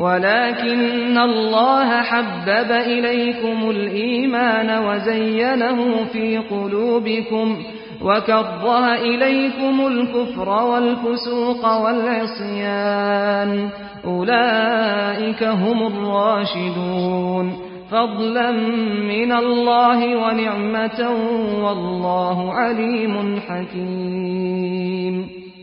ولكن الله حبب إليكم الإيمان وزينه في قلوبكم وكره إليكم الكفر والفسوق والعصيان. أولئك هم الراشدون. فضلا من الله ونعمة والله عليم حكيم.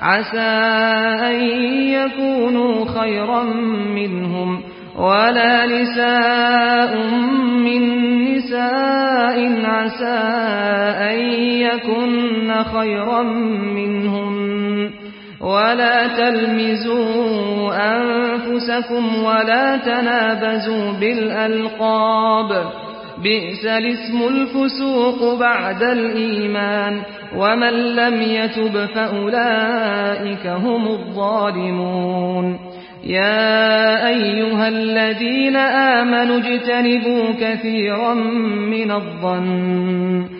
عسى أن يكونوا خيرا منهم ولا نساء من نساء عسى أن يكن خيرا منهم ولا تلمزوا أنفسكم ولا تنابزوا بالألقاب بئس الاسم الفسوق بعد الإيمان ومن لم يتب فأولئك هم الظالمون. يا أيها الذين آمنوا اجتنبوا كثيرا من الظن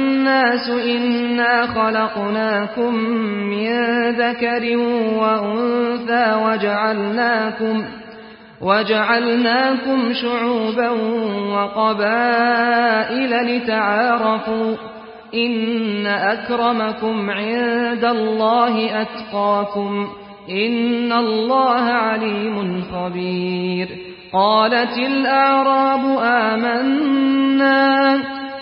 إنا خلقناكم من ذكر وأنثى وجعلناكم وجعلناكم شعوبا وقبائل لتعارفوا إن أكرمكم عند الله أتقاكم إن الله عليم خبير قالت الأعراب آمنا